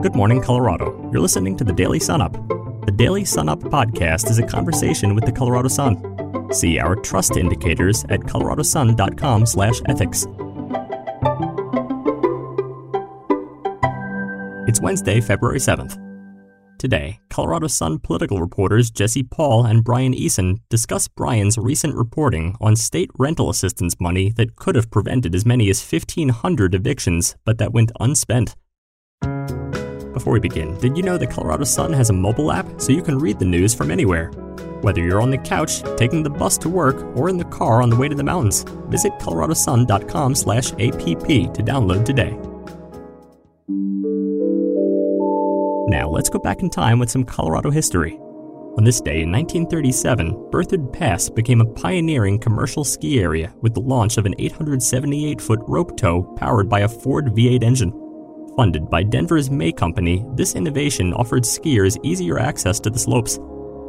Good morning, Colorado. You're listening to the Daily Sun Up. The Daily Sun Up podcast is a conversation with the Colorado Sun. See our trust indicators at coloradosun.com/ethics. It's Wednesday, February 7th. Today, Colorado Sun political reporters Jesse Paul and Brian Eason discuss Brian's recent reporting on state rental assistance money that could have prevented as many as 1,500 evictions, but that went unspent. Before we begin, did you know that Colorado Sun has a mobile app so you can read the news from anywhere? Whether you're on the couch, taking the bus to work, or in the car on the way to the mountains, visit coloradosun.com/app to download today. Now, let's go back in time with some Colorado history. On this day in 1937, Berthoud Pass became a pioneering commercial ski area with the launch of an 878 foot rope tow powered by a Ford V8 engine. Funded by Denver's May Company, this innovation offered skiers easier access to the slopes.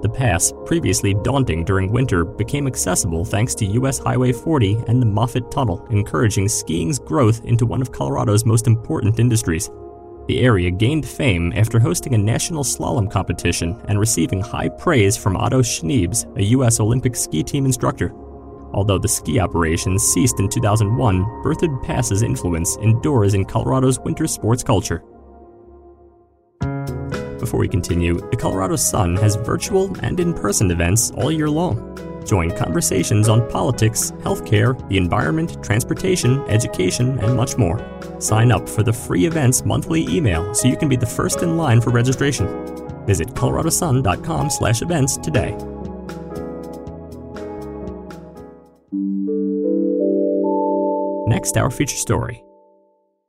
The pass, previously daunting during winter, became accessible thanks to US Highway 40 and the Moffat Tunnel, encouraging skiing's growth into one of Colorado's most important industries. The area gained fame after hosting a national slalom competition and receiving high praise from Otto Schniebs, a U.S. Olympic ski team instructor. Although the ski operations ceased in 2001, Berthoud Pass's influence endures in Colorado's winter sports culture. Before we continue, the Colorado Sun has virtual and in person events all year long. Join conversations on politics, healthcare, the environment, transportation, education, and much more. Sign up for the free events monthly email so you can be the first in line for registration. Visit coloradosun.com/events today. Next, our feature story.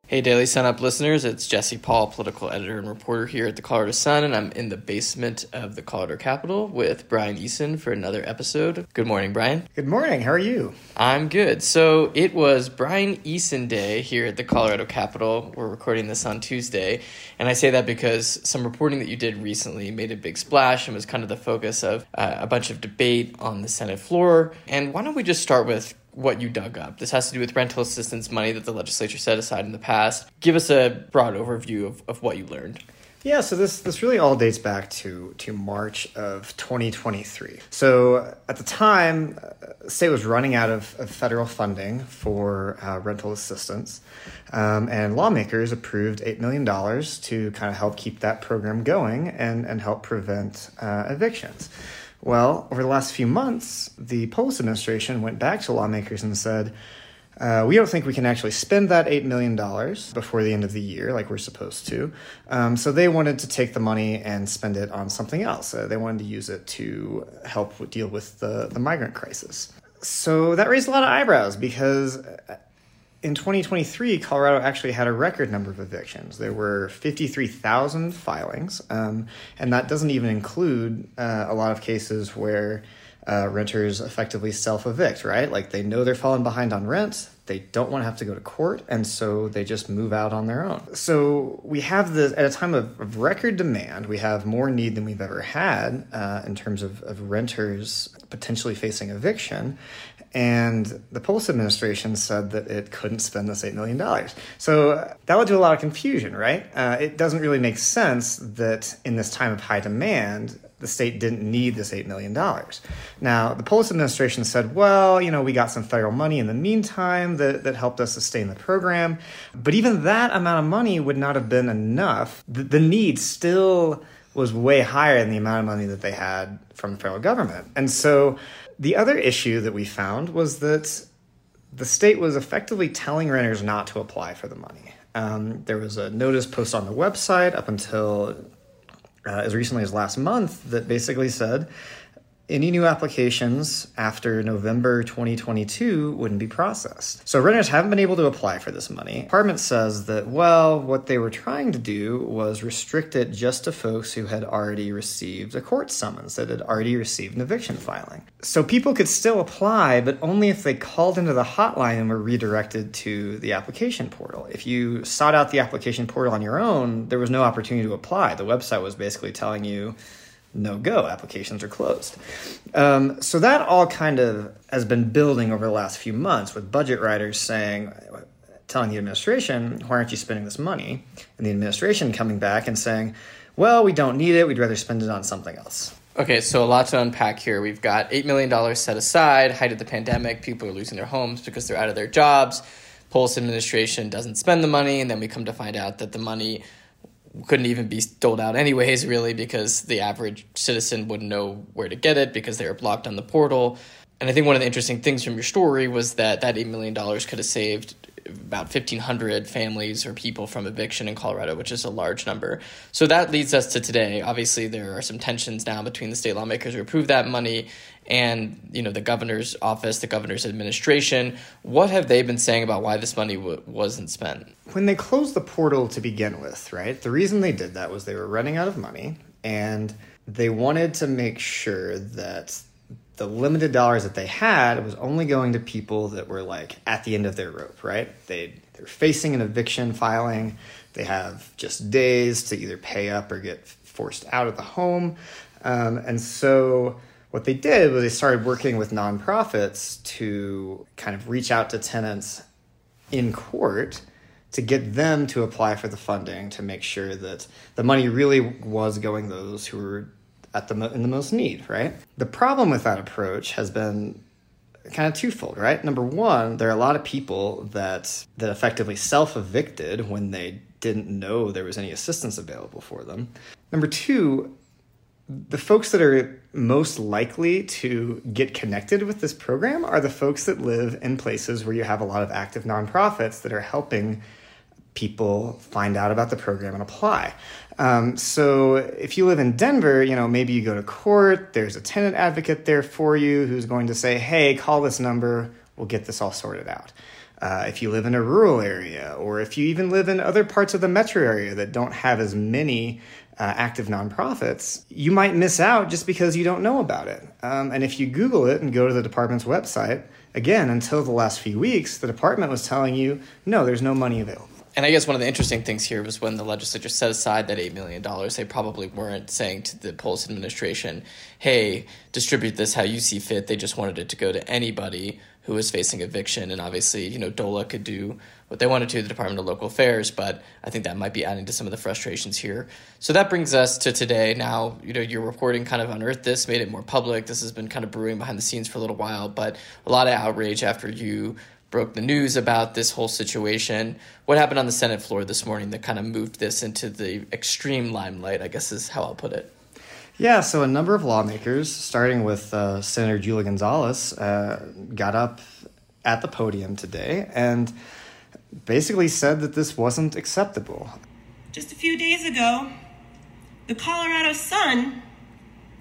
Hey, Daily Sun Up listeners, it's Jesse Paul, political editor and reporter here at the Colorado Sun, and I'm in the basement of the Colorado Capitol with Brian Eason for another episode. Good morning, Brian. Good morning. How are you? I'm good. So it was Brian Eason Day here at the Colorado Capitol. We're recording this on Tuesday, and I say that because some reporting that you did recently made a big splash and was kind of the focus of uh, a bunch of debate on the Senate floor. And why don't we just start with what you dug up. This has to do with rental assistance money that the legislature set aside in the past. Give us a broad overview of, of what you learned. Yeah, so this this really all dates back to to March of 2023. So at the time, uh, the state was running out of, of federal funding for uh, rental assistance, um, and lawmakers approved eight million dollars to kind of help keep that program going and and help prevent uh, evictions. Well, over the last few months, the Polis administration went back to lawmakers and said, uh, we don't think we can actually spend that $8 million before the end of the year like we're supposed to. Um, so they wanted to take the money and spend it on something else. Uh, they wanted to use it to help deal with the, the migrant crisis. So that raised a lot of eyebrows because uh, in 2023, Colorado actually had a record number of evictions. There were 53,000 filings, um, and that doesn't even include uh, a lot of cases where uh, renters effectively self evict, right? Like they know they're falling behind on rent, they don't want to have to go to court, and so they just move out on their own. So we have this at a time of, of record demand, we have more need than we've ever had uh, in terms of, of renters potentially facing eviction. And the Polis administration said that it couldn't spend this $8 million. So that led to a lot of confusion, right? Uh, it doesn't really make sense that in this time of high demand, the state didn't need this $8 million. Now, the Polis administration said, well, you know, we got some federal money in the meantime that, that helped us sustain the program. But even that amount of money would not have been enough. The, the need still was way higher than the amount of money that they had from the federal government. And so the other issue that we found was that the state was effectively telling renters not to apply for the money. Um, there was a notice post on the website up until uh, as recently as last month that basically said any new applications after November 2022 wouldn't be processed. So renters haven't been able to apply for this money. Apartment says that, well, what they were trying to do was restrict it just to folks who had already received a court summons, that had already received an eviction filing. So people could still apply, but only if they called into the hotline and were redirected to the application portal. If you sought out the application portal on your own, there was no opportunity to apply. The website was basically telling you, no go applications are closed um, so that all kind of has been building over the last few months with budget writers saying telling the administration, why aren't you spending this money? And the administration coming back and saying, well, we don't need it. We'd rather spend it on something else. Okay, so a lot to unpack here. We've got $8 million set aside, height of the pandemic, people are losing their homes because they're out of their jobs. Polis administration doesn't spend the money, and then we come to find out that the money couldn't even be doled out anyways, really, because the average citizen wouldn't know where to get it because they were blocked on the portal. And I think one of the interesting things from your story was that that $8 million could have saved about 1,500 families or people from eviction in Colorado, which is a large number. So that leads us to today. Obviously, there are some tensions now between the state lawmakers who approved that money and you know the governor's office, the governor's administration. What have they been saying about why this money w- wasn't spent? When they closed the portal to begin with, right? The reason they did that was they were running out of money and they wanted to make sure that the limited dollars that they had was only going to people that were like at the end of their rope, right? They they're facing an eviction filing. They have just days to either pay up or get forced out of the home, um, and so what they did was they started working with nonprofits to kind of reach out to tenants in court to get them to apply for the funding to make sure that the money really was going to those who were at the in the most need, right? The problem with that approach has been kind of twofold, right? Number one, there are a lot of people that that effectively self-evicted when they didn't know there was any assistance available for them. Number two, the folks that are most likely to get connected with this program are the folks that live in places where you have a lot of active nonprofits that are helping people find out about the program and apply. Um, so if you live in Denver, you know, maybe you go to court, there's a tenant advocate there for you who's going to say, hey, call this number, we'll get this all sorted out. Uh, if you live in a rural area, or if you even live in other parts of the metro area that don't have as many uh, active nonprofits, you might miss out just because you don't know about it. Um, and if you Google it and go to the department's website, again, until the last few weeks, the department was telling you, no, there's no money available and I guess one of the interesting things here was when the legislature set aside that $8 million, they probably weren't saying to the Polis administration, hey, distribute this how you see fit. They just wanted it to go to anybody who was facing eviction. And obviously, you know, DOLA could do what they wanted to, the Department of Local Affairs, but I think that might be adding to some of the frustrations here. So that brings us to today. Now, you know, your reporting kind of unearthed this, made it more public. This has been kind of brewing behind the scenes for a little while, but a lot of outrage after you broke the news about this whole situation. What happened on the Senate floor this morning that kind of moved this into the extreme limelight, I guess is how I'll put it. Yeah, so a number of lawmakers, starting with uh, Senator Julia Gonzales, uh, got up at the podium today and basically said that this wasn't acceptable. Just a few days ago, the Colorado Sun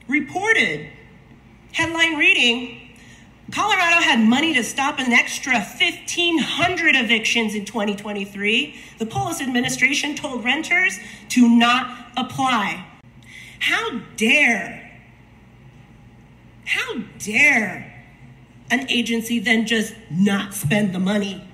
reported, headline reading, Colorado had money to stop an extra 1,500 evictions in 2023. The Polis administration told renters to not apply. How dare, how dare an agency then just not spend the money?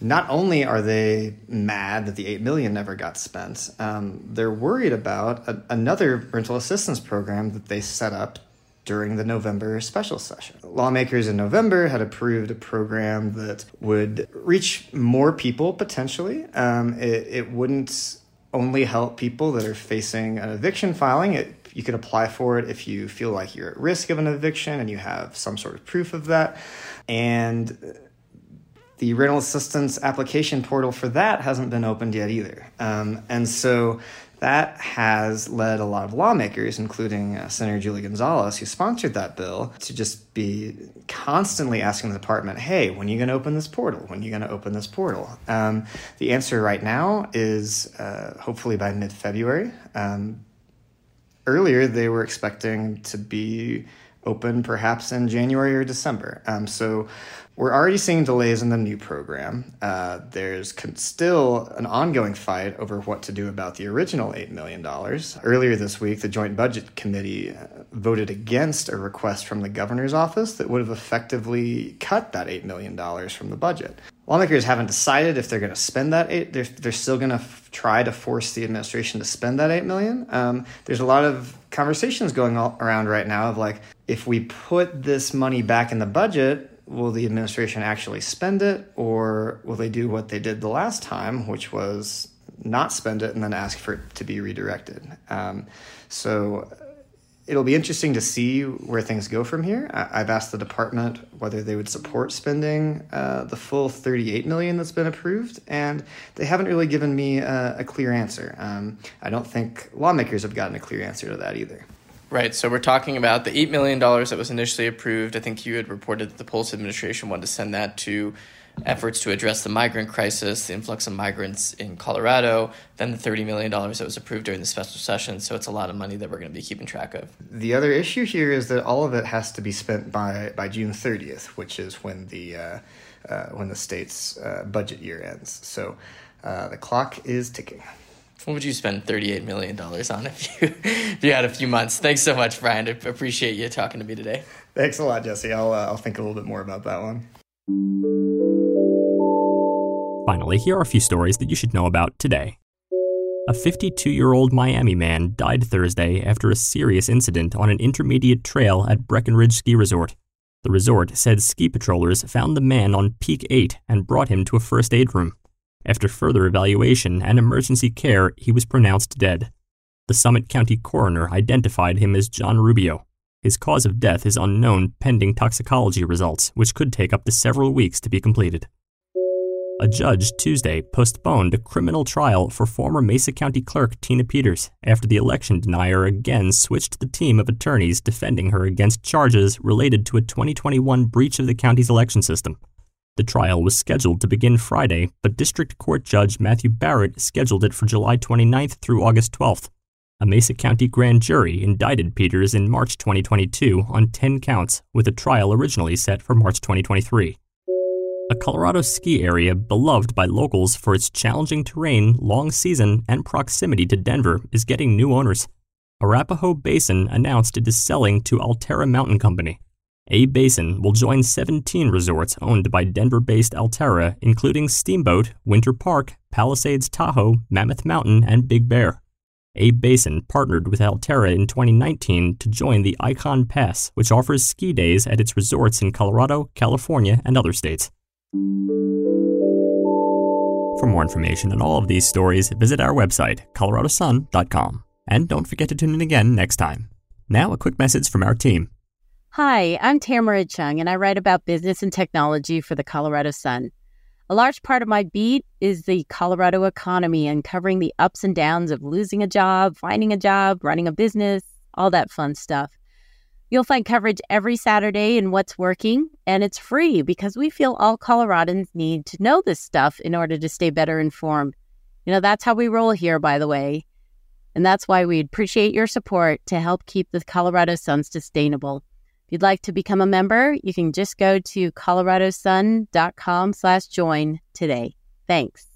Not only are they mad that the eight million never got spent, um, they're worried about a, another rental assistance program that they set up during the November special session. Lawmakers in November had approved a program that would reach more people potentially. Um, it, it, wouldn't only help people that are facing an eviction filing. It, you can apply for it if you feel like you're at risk of an eviction and you have some sort of proof of that. And the rental assistance application portal for that hasn't been opened yet either. Um, and so that has led a lot of lawmakers, including uh, Senator Julie Gonzales, who sponsored that bill, to just be constantly asking the department, hey, when are you going to open this portal? When are you going to open this portal? Um, the answer right now is uh, hopefully by mid February. Um, earlier, they were expecting to be open perhaps in January or December. Um, so we're already seeing delays in the new program. Uh, there's con- still an ongoing fight over what to do about the original $8 million. Earlier this week, the Joint Budget Committee uh, voted against a request from the governor's office that would have effectively cut that $8 million from the budget. Lawmakers haven't decided if they're going to spend that eight. They're, they're still going to f- try to force the administration to spend that eight million. Um, there's a lot of conversations going around right now of like, if we put this money back in the budget, will the administration actually spend it, or will they do what they did the last time, which was not spend it and then ask for it to be redirected? Um, so it'll be interesting to see where things go from here. I- have asked the department whether they would support spending uh, the full 38 million that's been approved, and they haven't really given me a, a clear answer. Um, I don't think lawmakers have gotten a clear answer to that either. Right. So we're talking about the $8 million that was initially approved. I think you had reported that the Polis administration wanted to send that to efforts to address the migrant crisis, the influx of migrants in Colorado, then the $30 million that was approved during the special session. So it's a lot of money that we're going to be keeping track of. The other issue here is that all of it has to be spent by, by June 30th, which is when the, uh, uh, when the state's uh, budget year ends. So uh, the clock is ticking. What would you spend $38 million on if you, if you had a few months? Thanks so much, Brian. I appreciate you talking to me today. Thanks a lot, Jesse. I'll, uh, I'll think a little bit more about that one. Finally, here are a few stories that you should know about today. A 52 year old Miami man died Thursday after a serious incident on an intermediate trail at Breckenridge Ski Resort. The resort said ski patrollers found the man on Peak 8 and brought him to a first aid room. After further evaluation and emergency care, he was pronounced dead. The Summit County coroner identified him as John Rubio. His cause of death is unknown pending toxicology results, which could take up to several weeks to be completed. A judge Tuesday postponed a criminal trial for former Mesa County Clerk Tina Peters after the election denier again switched the team of attorneys defending her against charges related to a 2021 breach of the county's election system. The trial was scheduled to begin Friday, but District Court Judge Matthew Barrett scheduled it for July 29th through August 12th. A Mesa County grand jury indicted Peters in March 2022 on 10 counts, with a trial originally set for March 2023. A Colorado ski area beloved by locals for its challenging terrain, long season, and proximity to Denver is getting new owners. Arapahoe Basin announced it is selling to Alterra Mountain Company. A-Basin will join 17 resorts owned by Denver based Alterra, including Steamboat, Winter Park, Palisades Tahoe, Mammoth Mountain, and Big Bear. A-Basin partnered with Alterra in 2019 to join the Icon Pass, which offers ski days at its resorts in Colorado, California, and other states. For more information on all of these stories, visit our website, coloradosun.com. And don't forget to tune in again next time. Now, a quick message from our team. Hi, I'm Tamara Chuang, and I write about business and technology for the Colorado Sun. A large part of my beat is the Colorado economy and covering the ups and downs of losing a job, finding a job, running a business, all that fun stuff. You'll find coverage every Saturday in What's Working, and it's free because we feel all Coloradans need to know this stuff in order to stay better informed. You know, that's how we roll here, by the way. And that's why we appreciate your support to help keep the Colorado Sun sustainable. If you'd like to become a member, you can just go to coloradosun.com slash join today. Thanks.